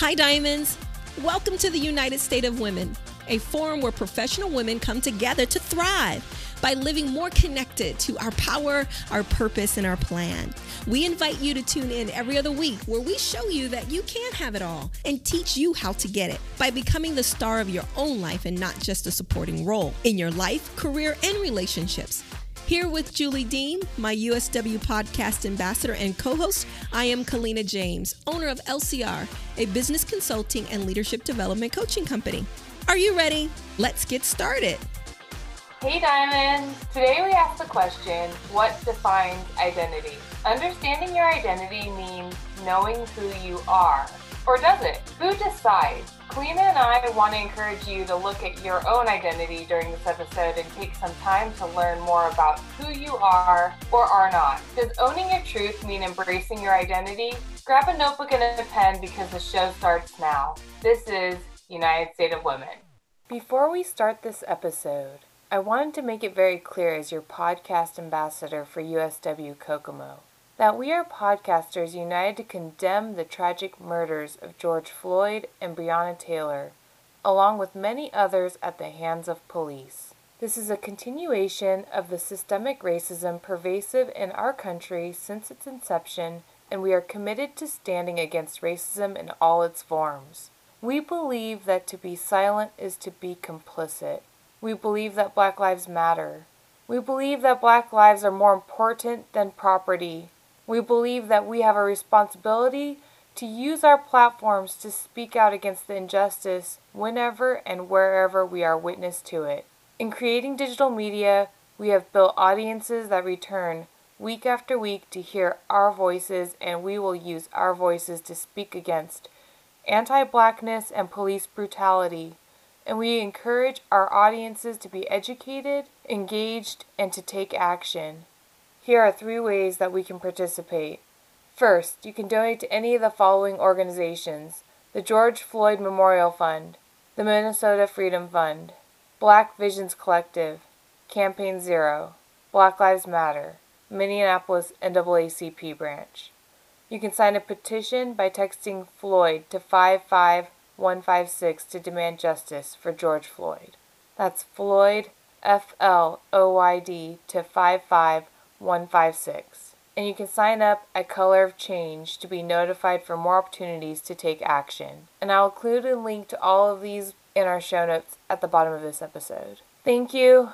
Hi, Diamonds. Welcome to the United State of Women, a forum where professional women come together to thrive by living more connected to our power, our purpose, and our plan. We invite you to tune in every other week where we show you that you can have it all and teach you how to get it by becoming the star of your own life and not just a supporting role in your life, career, and relationships. Here with Julie Dean, my USW podcast ambassador and co host, I am Kalina James, owner of LCR, a business consulting and leadership development coaching company. Are you ready? Let's get started. Hey Diamonds! Today we ask the question what defines identity? Understanding your identity means knowing who you are. Or does it? Who decides? Kalina and I want to encourage you to look at your own identity during this episode and take some time to learn more about who you are or are not. Does owning your truth mean embracing your identity? Grab a notebook and a pen because the show starts now. This is United State of Women. Before we start this episode, I wanted to make it very clear as your podcast ambassador for USW Kokomo that we are podcasters united to condemn the tragic murders of George Floyd and Breonna Taylor, along with many others at the hands of police. This is a continuation of the systemic racism pervasive in our country since its inception, and we are committed to standing against racism in all its forms. We believe that to be silent is to be complicit. We believe that Black Lives Matter. We believe that Black lives are more important than property we believe that we have a responsibility to use our platforms to speak out against the injustice whenever and wherever we are witness to it. In creating digital media, we have built audiences that return week after week to hear our voices, and we will use our voices to speak against anti blackness and police brutality. And we encourage our audiences to be educated, engaged, and to take action. Here are three ways that we can participate. First, you can donate to any of the following organizations the George Floyd Memorial Fund, the Minnesota Freedom Fund, Black Visions Collective, Campaign Zero, Black Lives Matter, Minneapolis NAACP branch. You can sign a petition by texting Floyd to 55156 to demand justice for George Floyd. That's Floyd, F L O Y D, to 55 156. And you can sign up at Color of Change to be notified for more opportunities to take action. And I'll include a link to all of these in our show notes at the bottom of this episode. Thank you,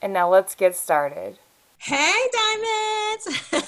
and now let's get started. Hey, Diamonds!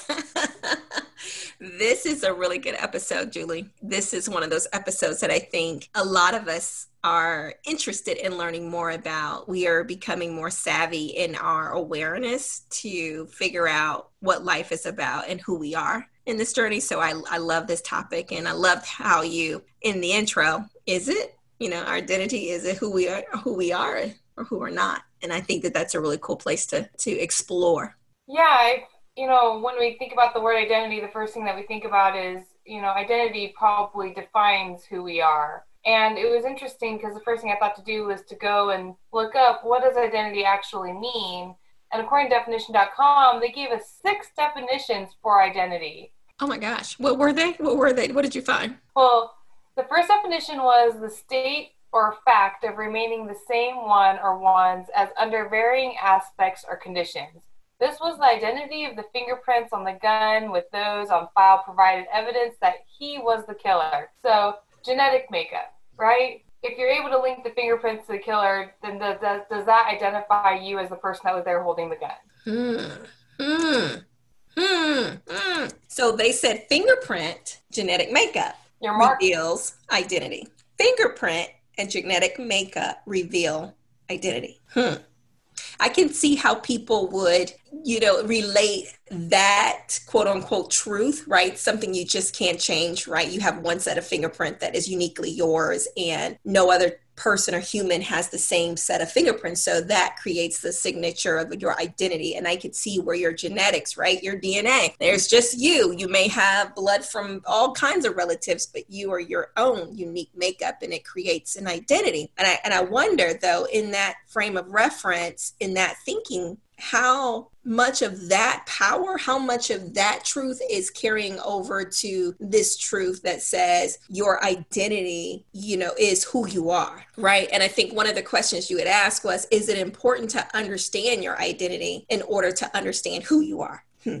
this is a really good episode, Julie. This is one of those episodes that I think a lot of us are interested in learning more about. We are becoming more savvy in our awareness to figure out what life is about and who we are in this journey. So I, I love this topic and I loved how you in the intro, is it, you know, our identity, is it who we are, who we are or who we're not? And I think that that's a really cool place to, to explore. Yeah. I, you know, when we think about the word identity, the first thing that we think about is, you know, identity probably defines who we are and it was interesting because the first thing I thought to do was to go and look up what does identity actually mean. And according to definition.com, they gave us six definitions for identity. Oh my gosh. What were they? What were they? What did you find? Well, the first definition was the state or fact of remaining the same one or ones as under varying aspects or conditions. This was the identity of the fingerprints on the gun with those on file provided evidence that he was the killer. So, genetic makeup right? If you're able to link the fingerprints to the killer, then does, does, does that identify you as the person that was there holding the gun? Hmm. Hmm. Hmm. hmm. So they said fingerprint, genetic makeup Your mark- reveals identity. Fingerprint and genetic makeup reveal identity. Hmm. I can see how people would, you know, relate that quote unquote truth, right? Something you just can't change, right? You have one set of fingerprint that is uniquely yours and no other person or human has the same set of fingerprints. So that creates the signature of your identity. And I could see where your genetics, right? Your DNA, there's just you. You may have blood from all kinds of relatives, but you are your own unique makeup and it creates an identity. And I, and I wonder though, in that frame of reference, in that thinking, how much of that power, how much of that truth is carrying over to this truth that says your identity, you know, is who you are, right? And I think one of the questions you had asked was, is it important to understand your identity in order to understand who you are? Hmm.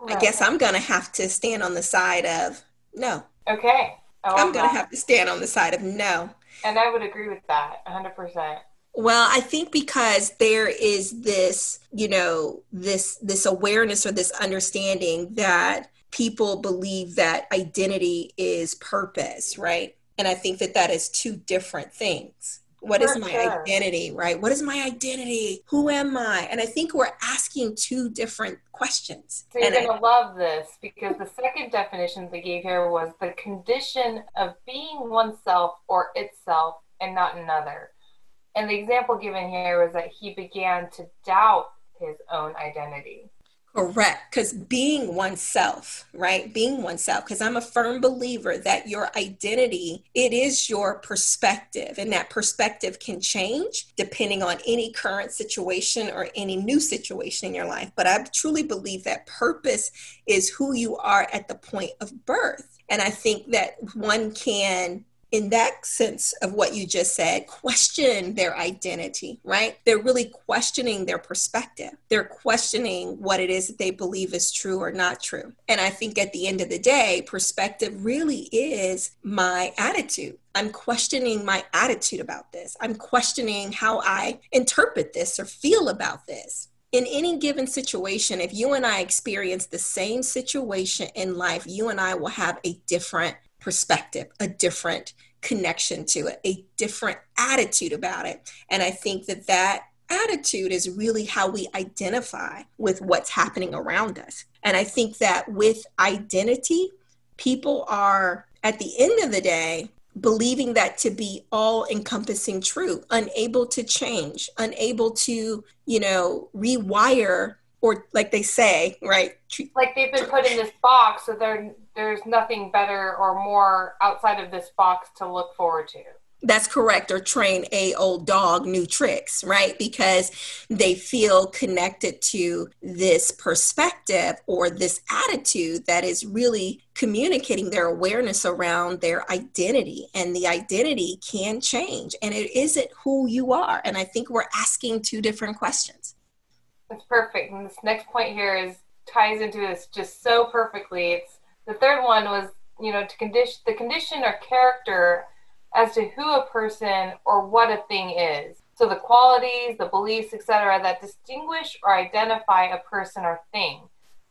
Right. I guess I'm going to have to stand on the side of no. Okay. I'm going to have to stand on the side of no. And I would agree with that 100%. Well, I think because there is this, you know, this this awareness or this understanding that people believe that identity is purpose, right? And I think that that is two different things. What is my identity, right? What is my identity? Who am I? And I think we're asking two different questions. So you're going to love this because the second definition they gave here was the condition of being oneself or itself and not another. And the example given here was that he began to doubt his own identity. Correct. Because being oneself, right? Being oneself, because I'm a firm believer that your identity, it is your perspective. And that perspective can change depending on any current situation or any new situation in your life. But I truly believe that purpose is who you are at the point of birth. And I think that one can in that sense of what you just said, question their identity, right? They're really questioning their perspective. They're questioning what it is that they believe is true or not true. And I think at the end of the day, perspective really is my attitude. I'm questioning my attitude about this. I'm questioning how I interpret this or feel about this in any given situation, if you and I experience the same situation in life, you and I will have a different perspective, a different connection to it, a different attitude about it. And I think that that attitude is really how we identify with what's happening around us. And I think that with identity, people are at the end of the day believing that to be all encompassing true, unable to change, unable to, you know, rewire or like they say, right? Like they've been put in this box, so there there's nothing better or more outside of this box to look forward to. That's correct, or train a old dog new tricks, right? Because they feel connected to this perspective or this attitude that is really communicating their awareness around their identity. And the identity can change, and it isn't who you are. And I think we're asking two different questions. That's perfect. And this next point here is ties into this just so perfectly. It's the third one was, you know, to condition the condition or character as to who a person or what a thing is. So the qualities, the beliefs, etc., that distinguish or identify a person or thing.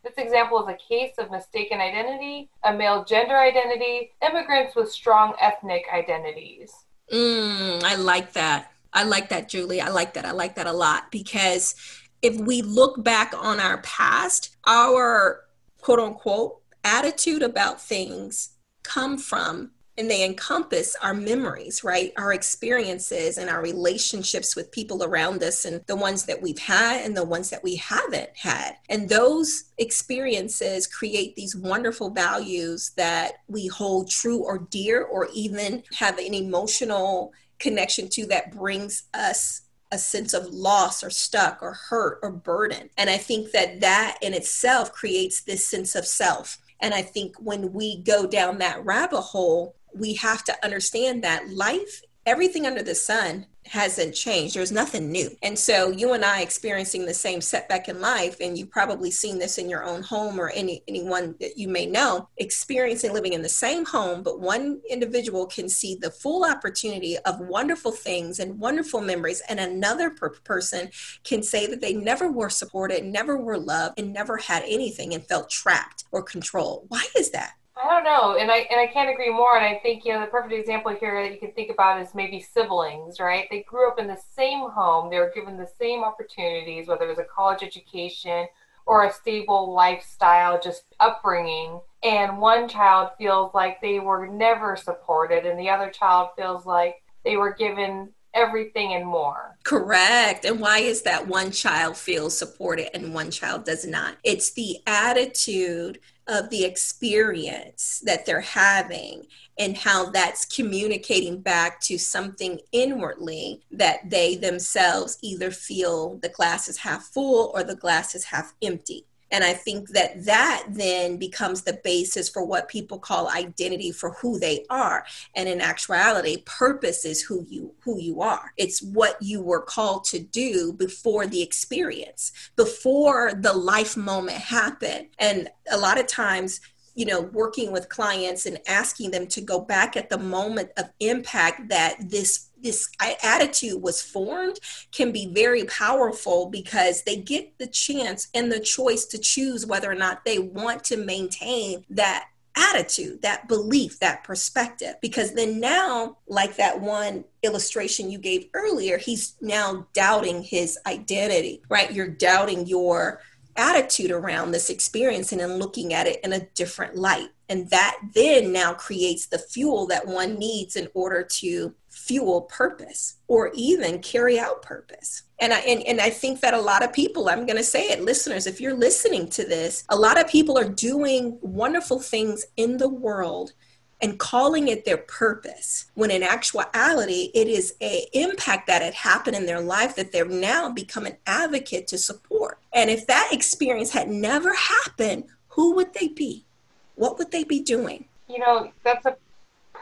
This example is a case of mistaken identity, a male gender identity, immigrants with strong ethnic identities. Mm, I like that. I like that, Julie. I like that. I like that a lot because if we look back on our past, our quote unquote attitude about things come from and they encompass our memories, right? Our experiences and our relationships with people around us, and the ones that we've had and the ones that we haven't had. And those experiences create these wonderful values that we hold true or dear, or even have an emotional connection to that brings us a sense of loss or stuck or hurt or burden. And I think that that in itself creates this sense of self. And I think when we go down that rabbit hole, we have to understand that life, everything under the sun hasn't changed. There's nothing new. And so you and I experiencing the same setback in life, and you've probably seen this in your own home or any anyone that you may know, experiencing living in the same home, but one individual can see the full opportunity of wonderful things and wonderful memories, and another per- person can say that they never were supported, never were loved, and never had anything and felt trapped or controlled. Why is that? I don't know, and I and I can't agree more. And I think you know the perfect example here that you can think about is maybe siblings, right? They grew up in the same home, they were given the same opportunities, whether it was a college education or a stable lifestyle, just upbringing. And one child feels like they were never supported, and the other child feels like they were given everything and more. Correct. And why is that one child feels supported and one child does not? It's the attitude of the experience that they're having and how that's communicating back to something inwardly that they themselves either feel the glass is half full or the glass is half empty. And I think that that then becomes the basis for what people call identity for who they are. And in actuality, purpose is who you who you are. It's what you were called to do before the experience, before the life moment happened. And a lot of times you know working with clients and asking them to go back at the moment of impact that this this attitude was formed can be very powerful because they get the chance and the choice to choose whether or not they want to maintain that attitude, that belief, that perspective. Because then now, like that one illustration you gave earlier, he's now doubting his identity, right? You're doubting your attitude around this experience and then looking at it in a different light. And that then now creates the fuel that one needs in order to fuel purpose or even carry out purpose. And I and, and I think that a lot of people, I'm gonna say it, listeners, if you're listening to this, a lot of people are doing wonderful things in the world and calling it their purpose when in actuality it is a impact that had happened in their life that they've now become an advocate to support. And if that experience had never happened who would they be? What would they be doing? You know that's a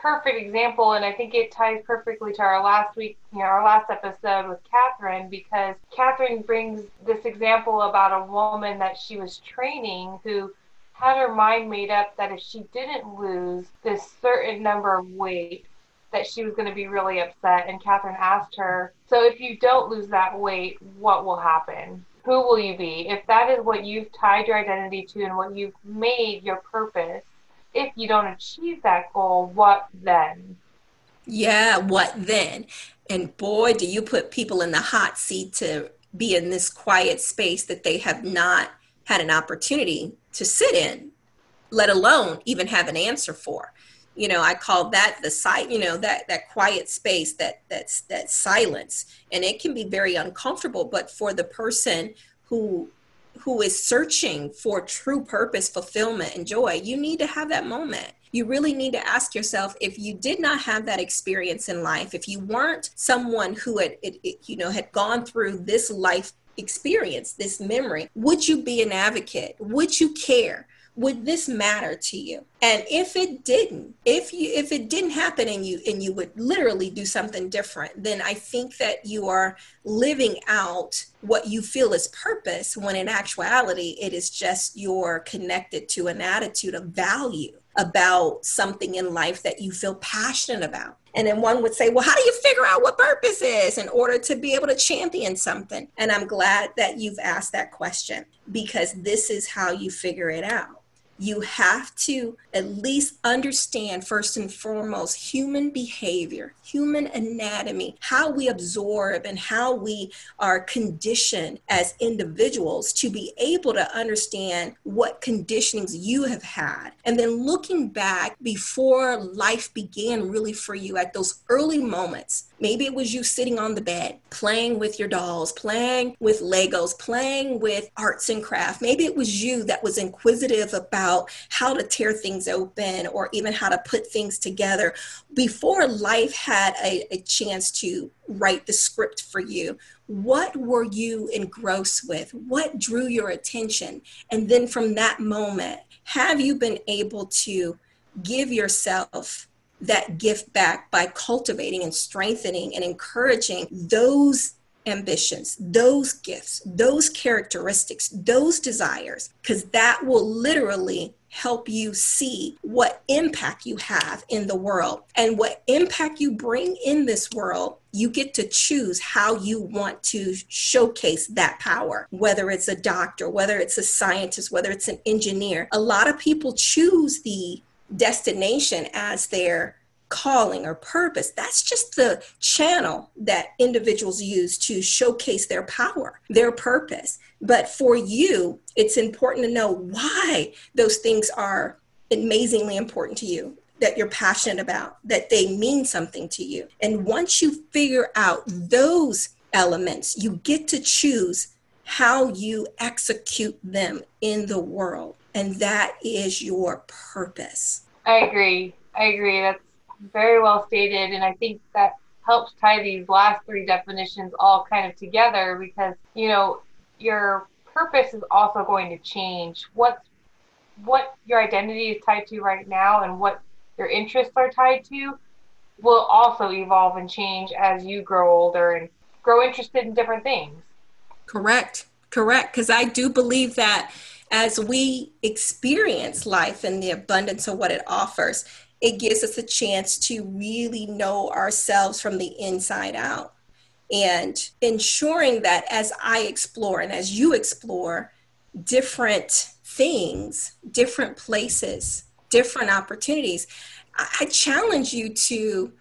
perfect example and i think it ties perfectly to our last week you know our last episode with catherine because catherine brings this example about a woman that she was training who had her mind made up that if she didn't lose this certain number of weight, that she was going to be really upset. And Catherine asked her, So if you don't lose that weight, what will happen? Who will you be? If that is what you've tied your identity to and what you've made your purpose, if you don't achieve that goal, what then? Yeah, what then? And boy, do you put people in the hot seat to be in this quiet space that they have not had an opportunity to sit in, let alone even have an answer for. You know, I call that the site, you know, that that quiet space, that that's that silence. And it can be very uncomfortable, but for the person who who is searching for true purpose, fulfillment, and joy, you need to have that moment. You really need to ask yourself if you did not have that experience in life, if you weren't someone who had, it, it, you know, had gone through this life experience, this memory, would you be an advocate? Would you care? Would this matter to you? And if it didn't, if you if it didn't happen and you and you would literally do something different, then I think that you are living out what you feel is purpose when in actuality it is just you're connected to an attitude of value about something in life that you feel passionate about. And then one would say, well, how do you figure out what purpose is in order to be able to champion something? And I'm glad that you've asked that question because this is how you figure it out you have to at least understand first and foremost human behavior, human anatomy, how we absorb and how we are conditioned as individuals to be able to understand what conditionings you have had. And then looking back before life began really for you at those early moments Maybe it was you sitting on the bed playing with your dolls, playing with Legos, playing with arts and craft. Maybe it was you that was inquisitive about how to tear things open or even how to put things together before life had a, a chance to write the script for you. What were you engrossed with? What drew your attention? And then from that moment, have you been able to give yourself that gift back by cultivating and strengthening and encouraging those ambitions, those gifts, those characteristics, those desires, because that will literally help you see what impact you have in the world and what impact you bring in this world. You get to choose how you want to showcase that power, whether it's a doctor, whether it's a scientist, whether it's an engineer. A lot of people choose the destination as their calling or purpose. That's just the channel that individuals use to showcase their power, their purpose. But for you, it's important to know why those things are amazingly important to you, that you're passionate about, that they mean something to you. And once you figure out those elements, you get to choose how you execute them in the world. And that is your purpose. I agree. I agree. That's very well stated. And I think that helps tie these last three definitions all kind of together because, you know, your purpose is also going to change. What what your identity is tied to right now and what your interests are tied to will also evolve and change as you grow older and grow interested in different things. Correct. Correct. Because I do believe that as we experience life and the abundance of what it offers, it gives us a chance to really know ourselves from the inside out. And ensuring that as I explore and as you explore different things, different places, different opportunities, I challenge you to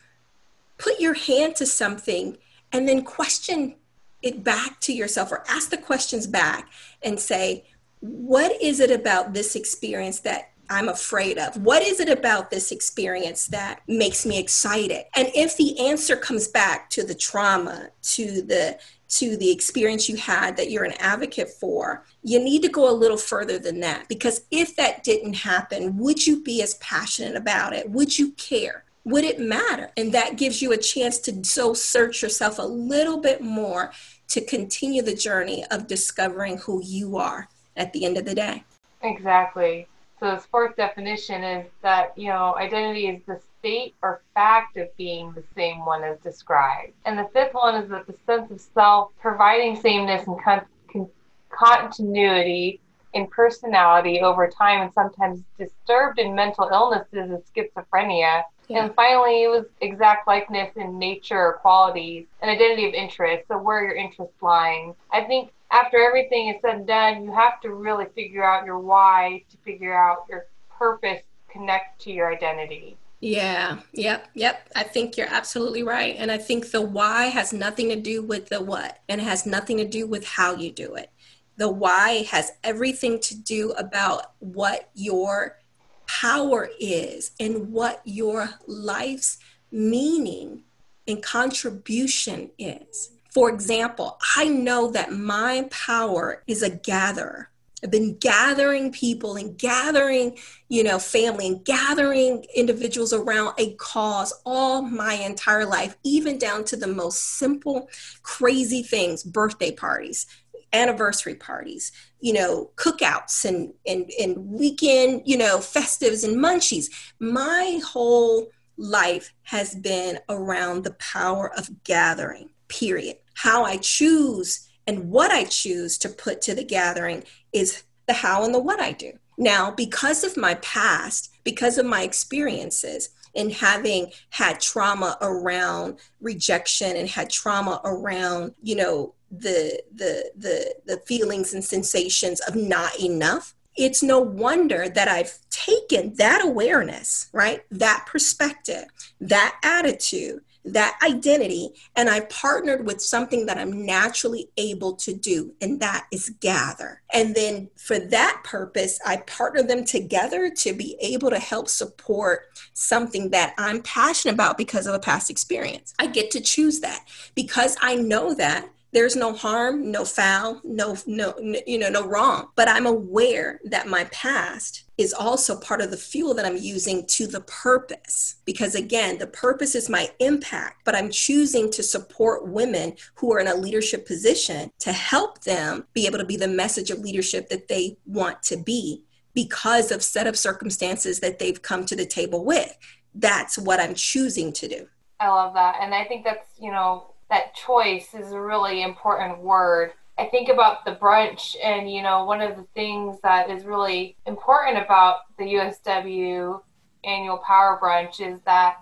put your hand to something and then question it back to yourself or ask the questions back and say, what is it about this experience that I'm afraid of? What is it about this experience that makes me excited? And if the answer comes back to the trauma, to the to the experience you had that you're an advocate for, you need to go a little further than that because if that didn't happen, would you be as passionate about it? Would you care? Would it matter? And that gives you a chance to so search yourself a little bit more to continue the journey of discovering who you are at the end of the day. Exactly. So the fourth definition is that, you know, identity is the state or fact of being the same one as described. And the fifth one is that the sense of self providing sameness and con- con- continuity in personality over time and sometimes disturbed in mental illnesses and schizophrenia. Yeah. And finally, it was exact likeness in nature or qualities, and identity of interest, so where your interests lying. I think after everything is said and done, you have to really figure out your why to figure out your purpose connect to your identity. Yeah, yep, yep. I think you're absolutely right. And I think the why has nothing to do with the what, and it has nothing to do with how you do it. The why has everything to do about what your power is and what your life's meaning and contribution is. For example, I know that my power is a gatherer. I've been gathering people and gathering, you know, family and gathering individuals around a cause all my entire life, even down to the most simple, crazy things, birthday parties, anniversary parties, you know, cookouts and, and, and weekend, you know, festives and munchies. My whole life has been around the power of gathering, period how I choose and what I choose to put to the gathering is the how and the what I do. Now, because of my past, because of my experiences, and having had trauma around rejection and had trauma around, you know, the the the the feelings and sensations of not enough, it's no wonder that I've taken that awareness, right? That perspective, that attitude, that identity and I partnered with something that I'm naturally able to do, and that is gather. And then for that purpose, I partner them together to be able to help support something that I'm passionate about because of a past experience. I get to choose that because I know that there's no harm no foul no no you know no wrong but i'm aware that my past is also part of the fuel that i'm using to the purpose. Because again the purpose is my impact but i'm choosing to support women who are in a leadership position to help them be able to be the message of leadership that they want to be because of set of circumstances that they've come to the table with. That's what i'm choosing to do. I love that. And i think that's you know that choice is a really important word. I think about the brunch, and you know, one of the things that is really important about the USW annual Power Brunch is that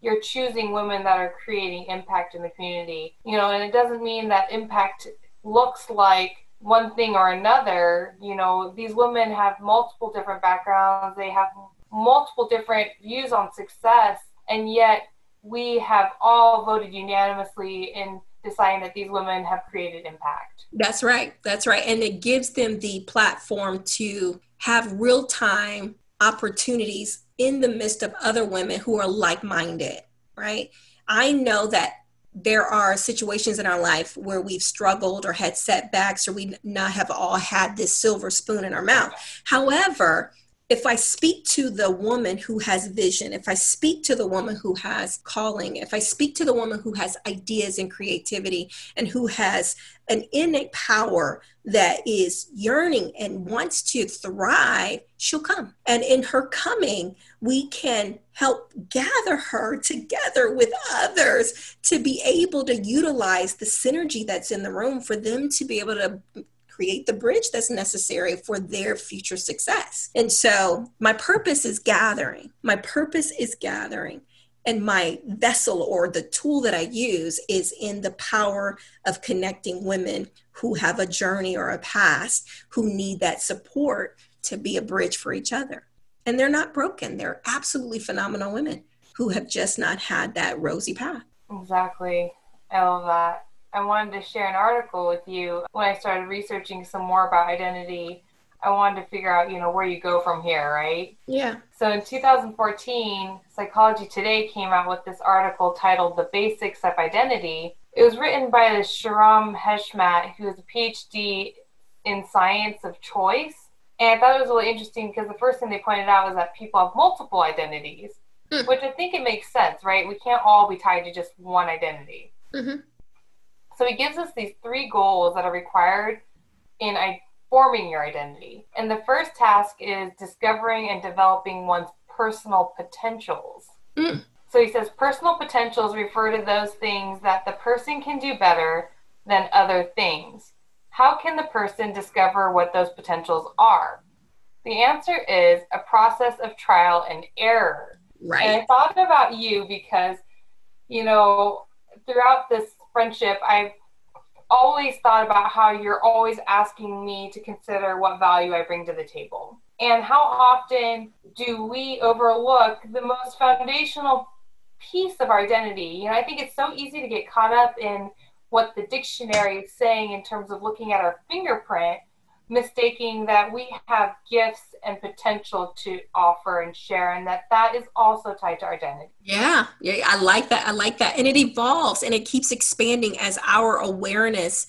you're choosing women that are creating impact in the community. You know, and it doesn't mean that impact looks like one thing or another. You know, these women have multiple different backgrounds, they have multiple different views on success, and yet we have all voted unanimously in deciding that these women have created impact. That's right. That's right. And it gives them the platform to have real time opportunities in the midst of other women who are like minded, right? I know that there are situations in our life where we've struggled or had setbacks or we not have all had this silver spoon in our mouth. However, if I speak to the woman who has vision, if I speak to the woman who has calling, if I speak to the woman who has ideas and creativity and who has an innate power that is yearning and wants to thrive, she'll come. And in her coming, we can help gather her together with others to be able to utilize the synergy that's in the room for them to be able to create the bridge that's necessary for their future success. And so my purpose is gathering. My purpose is gathering. And my vessel or the tool that I use is in the power of connecting women who have a journey or a past who need that support to be a bridge for each other. And they're not broken, they're absolutely phenomenal women who have just not had that rosy path. Exactly. I love that. I wanted to share an article with you when I started researching some more about identity. I wanted to figure out, you know, where you go from here, right? Yeah. So in 2014, Psychology Today came out with this article titled The Basics of Identity. It was written by Shahram Heshmat, who is a PhD in science of choice. And I thought it was really interesting because the first thing they pointed out was that people have multiple identities, mm. which I think it makes sense, right? We can't all be tied to just one identity. Mm-hmm. So he gives us these three goals that are required in forming your identity. And the first task is discovering and developing one's personal potentials. Mm. So he says personal potentials refer to those things that the person can do better than other things. How can the person discover what those potentials are? The answer is a process of trial and error. Right. And I thought about you because, you know, throughout this friendship, I've always thought about how you're always asking me to consider what value I bring to the table. And how often do we overlook the most foundational piece of our identity? You know, I think it's so easy to get caught up in what the dictionary is saying in terms of looking at our fingerprint mistaking that we have gifts and potential to offer and share and that that is also tied to our identity. Yeah yeah i like that i like that. And it evolves and it keeps expanding as our awareness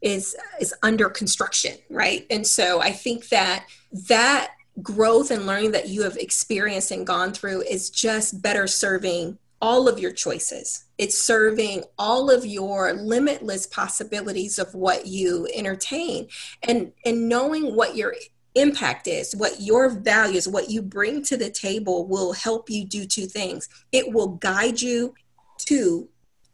is is under construction right? And so i think that that growth and learning that you have experienced and gone through is just better serving all of your choices. It's serving all of your limitless possibilities of what you entertain and and knowing what your impact is, what your values, what you bring to the table will help you do two things. It will guide you to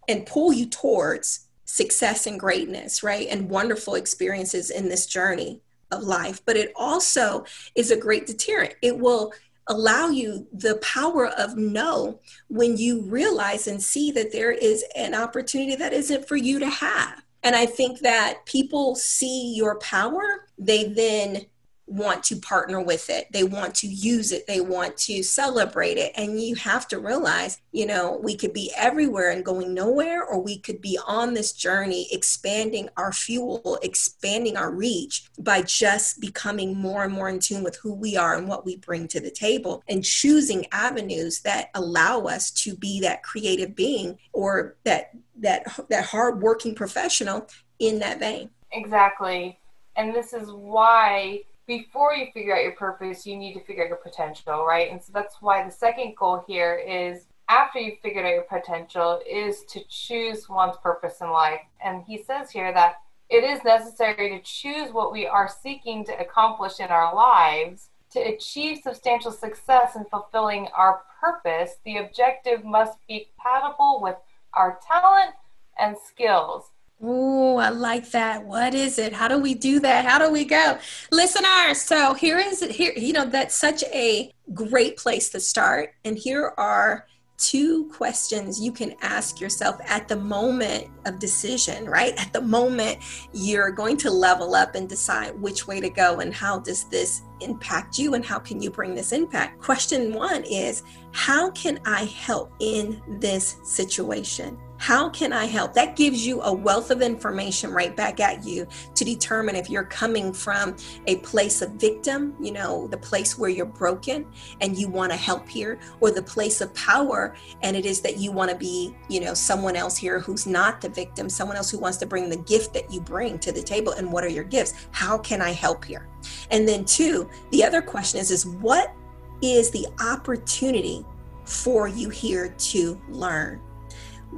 and pull you towards success and greatness, right? And wonderful experiences in this journey of life, but it also is a great deterrent. It will allow you the power of no when you realize and see that there is an opportunity that isn't for you to have. And I think that people see your power, they then want to partner with it. They want to use it. They want to celebrate it. And you have to realize, you know, we could be everywhere and going nowhere, or we could be on this journey, expanding our fuel, expanding our reach by just becoming more and more in tune with who we are and what we bring to the table and choosing avenues that allow us to be that creative being or that that that hardworking professional in that vein. Exactly. And this is why before you figure out your purpose, you need to figure out your potential, right? And so that's why the second goal here is after you've figured out your potential is to choose one's purpose in life. And he says here that it is necessary to choose what we are seeking to accomplish in our lives. To achieve substantial success in fulfilling our purpose, the objective must be compatible with our talent and skills. Ooh, I like that. What is it? How do we do that? How do we go? Listeners, so here is here, you know, that's such a great place to start. And here are two questions you can ask yourself at the moment of decision, right? At the moment you're going to level up and decide which way to go and how does this impact you and how can you bring this impact? Question one is how can I help in this situation? How can I help? That gives you a wealth of information right back at you to determine if you're coming from a place of victim, you know, the place where you're broken and you want to help here, or the place of power and it is that you want to be, you know, someone else here who's not the victim, someone else who wants to bring the gift that you bring to the table. And what are your gifts? How can I help here? And then, two, the other question is, is what is the opportunity for you here to learn?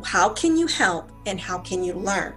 How can you help and how can you learn?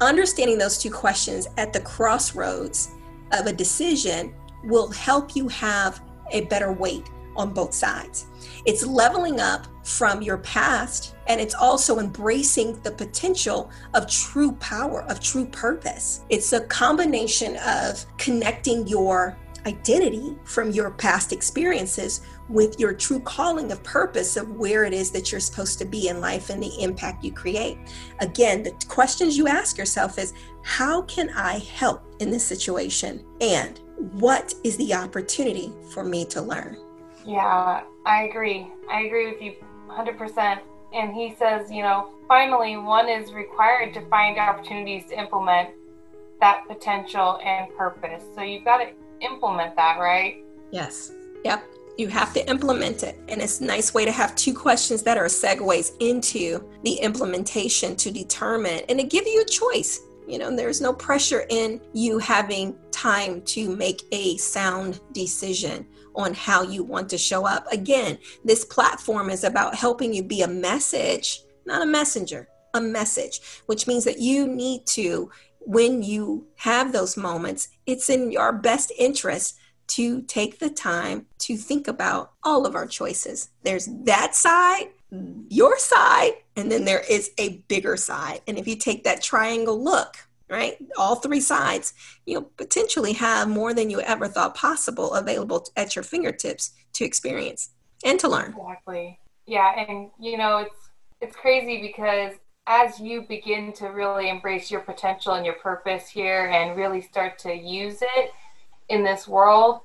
Understanding those two questions at the crossroads of a decision will help you have a better weight on both sides. It's leveling up from your past and it's also embracing the potential of true power, of true purpose. It's a combination of connecting your identity from your past experiences with your true calling of purpose of where it is that you're supposed to be in life and the impact you create. Again, the questions you ask yourself is how can I help in this situation? And what is the opportunity for me to learn? Yeah, I agree. I agree with you 100%. And he says, you know, finally, one is required to find opportunities to implement that potential and purpose. So you've got to implement that, right? Yes. Yep. You have to implement it. And it's a nice way to have two questions that are segues into the implementation to determine and to give you a choice. You know, there's no pressure in you having time to make a sound decision on how you want to show up. Again, this platform is about helping you be a message, not a messenger, a message, which means that you need to when you have those moments, it's in your best interest to take the time to think about all of our choices. There's that side, your side, and then there is a bigger side. And if you take that triangle look, right, all three sides, you'll potentially have more than you ever thought possible available at your fingertips to experience and to learn. Exactly. Yeah, and you know, it's it's crazy because as you begin to really embrace your potential and your purpose here and really start to use it in this world,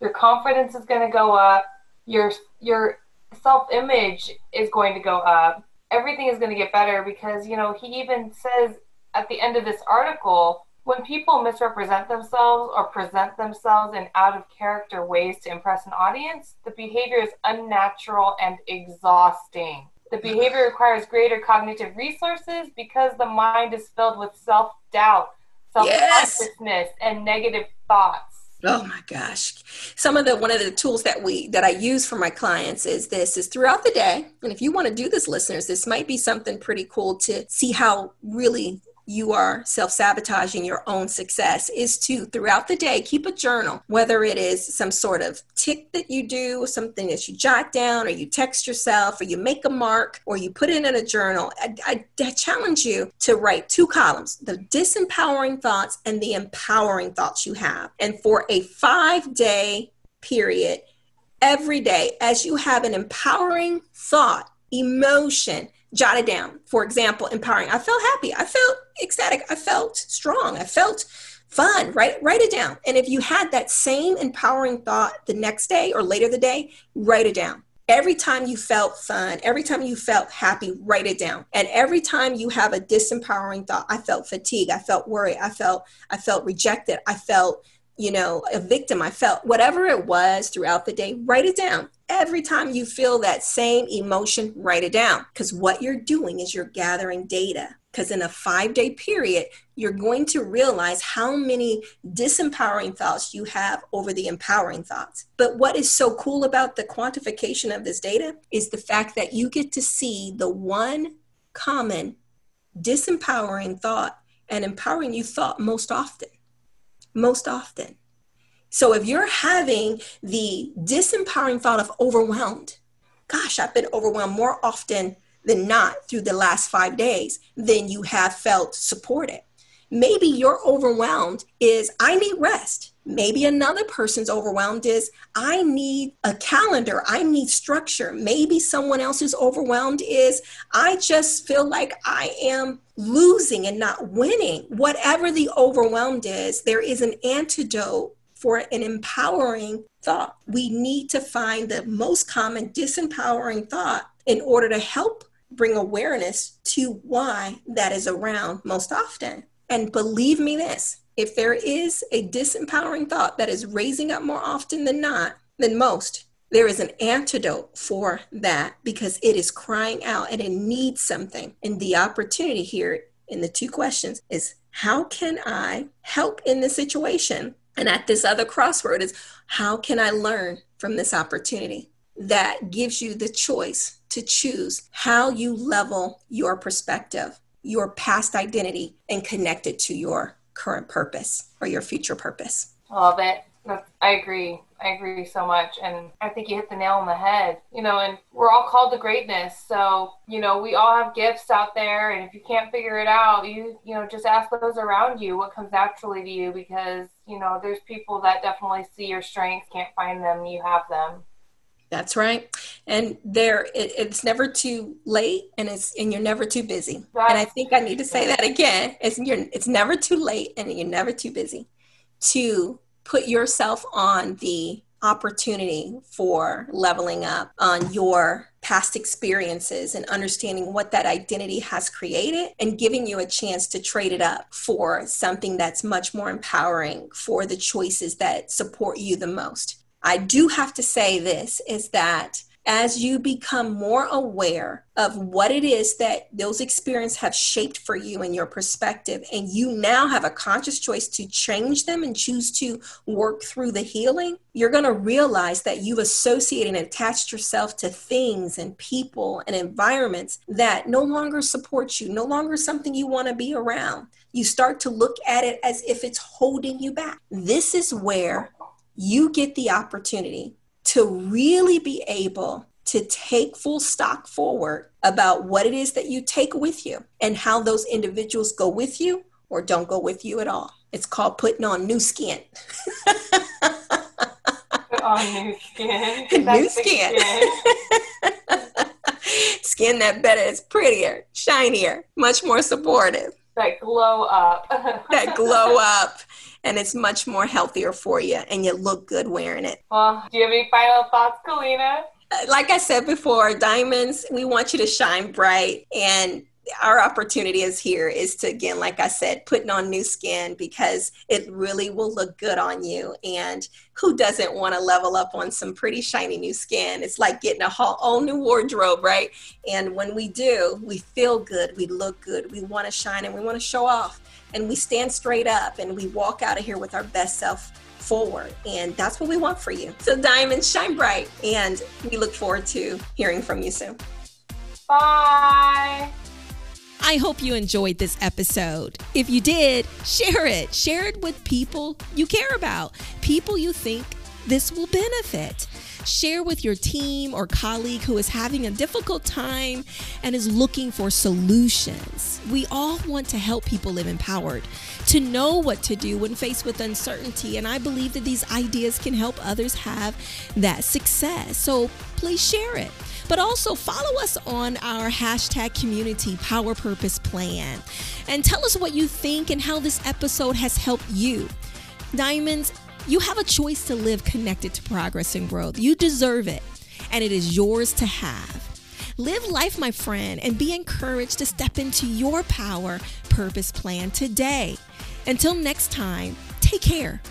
your confidence is going to go up, your your self-image is going to go up. Everything is going to get better because, you know, he even says at the end of this article, when people misrepresent themselves or present themselves in out of character ways to impress an audience, the behavior is unnatural and exhausting. The behavior requires greater cognitive resources because the mind is filled with self doubt, self consciousness, yes. and negative thoughts. Oh my gosh. Some of the one of the tools that we that I use for my clients is this is throughout the day. And if you want to do this listeners, this might be something pretty cool to see how really you are self sabotaging your own success is to throughout the day keep a journal, whether it is some sort of tick that you do, something that you jot down, or you text yourself, or you make a mark, or you put it in a journal. I, I, I challenge you to write two columns the disempowering thoughts and the empowering thoughts you have. And for a five day period, every day, as you have an empowering thought, emotion, jot it down. For example, empowering. I felt happy. I felt ecstatic. I felt strong. I felt fun. Write write it down. And if you had that same empowering thought the next day or later the day, write it down. Every time you felt fun, every time you felt happy, write it down. And every time you have a disempowering thought, I felt fatigue, I felt worry, I felt I felt rejected, I felt you know, a victim, I felt whatever it was throughout the day, write it down. Every time you feel that same emotion, write it down. Because what you're doing is you're gathering data. Because in a five day period, you're going to realize how many disempowering thoughts you have over the empowering thoughts. But what is so cool about the quantification of this data is the fact that you get to see the one common disempowering thought and empowering you thought most often most often. So if you're having the disempowering thought of overwhelmed, gosh, I've been overwhelmed more often than not through the last five days than you have felt supported. Maybe your overwhelmed is I need rest. Maybe another person's overwhelmed is I need a calendar, I need structure. Maybe someone else's overwhelmed is I just feel like I am losing and not winning. Whatever the overwhelmed is, there is an antidote for an empowering thought. We need to find the most common disempowering thought in order to help bring awareness to why that is around most often. And believe me this if there is a disempowering thought that is raising up more often than not, than most, there is an antidote for that because it is crying out and it needs something. And the opportunity here in the two questions is how can I help in this situation? And at this other crossroad is how can I learn from this opportunity? That gives you the choice to choose how you level your perspective, your past identity, and connect it to your current purpose or your future purpose. Love it. I agree. I agree so much. And I think you hit the nail on the head, you know, and we're all called to greatness. So, you know, we all have gifts out there. And if you can't figure it out, you, you know, just ask those around you what comes naturally to you because, you know, there's people that definitely see your strengths, can't find them, you have them. That's right. And there it, it's never too late and it's and you're never too busy. Right. And I think I need to say that again. It's you're it's never too late and you're never too busy to put yourself on the opportunity for leveling up on your past experiences and understanding what that identity has created and giving you a chance to trade it up for something that's much more empowering for the choices that support you the most. I do have to say this is that as you become more aware of what it is that those experiences have shaped for you and your perspective, and you now have a conscious choice to change them and choose to work through the healing, you're going to realize that you've associated and attached yourself to things and people and environments that no longer support you, no longer something you want to be around. You start to look at it as if it's holding you back. This is where you get the opportunity to really be able to take full stock forward about what it is that you take with you and how those individuals go with you or don't go with you at all. It's called putting on new skin. Put on new skin. new skin. skin. skin that better is prettier, shinier, much more supportive. That glow up. that glow up and it's much more healthier for you and you look good wearing it. Well, do you have any final thoughts, Kalina? Uh, like I said before, diamonds, we want you to shine bright and our opportunity is here is to again like i said putting on new skin because it really will look good on you and who doesn't want to level up on some pretty shiny new skin it's like getting a whole, whole new wardrobe right and when we do we feel good we look good we want to shine and we want to show off and we stand straight up and we walk out of here with our best self forward. And that's what we want for you. So, diamonds, shine bright. And we look forward to hearing from you soon. Bye. I hope you enjoyed this episode. If you did, share it. Share it with people you care about, people you think this will benefit. Share with your team or colleague who is having a difficult time and is looking for solutions. We all want to help people live empowered, to know what to do when faced with uncertainty. And I believe that these ideas can help others have that success. So please share it but also follow us on our hashtag community power purpose plan and tell us what you think and how this episode has helped you. Diamonds, you have a choice to live connected to progress and growth. You deserve it, and it is yours to have. Live life, my friend, and be encouraged to step into your power purpose plan today. Until next time, take care.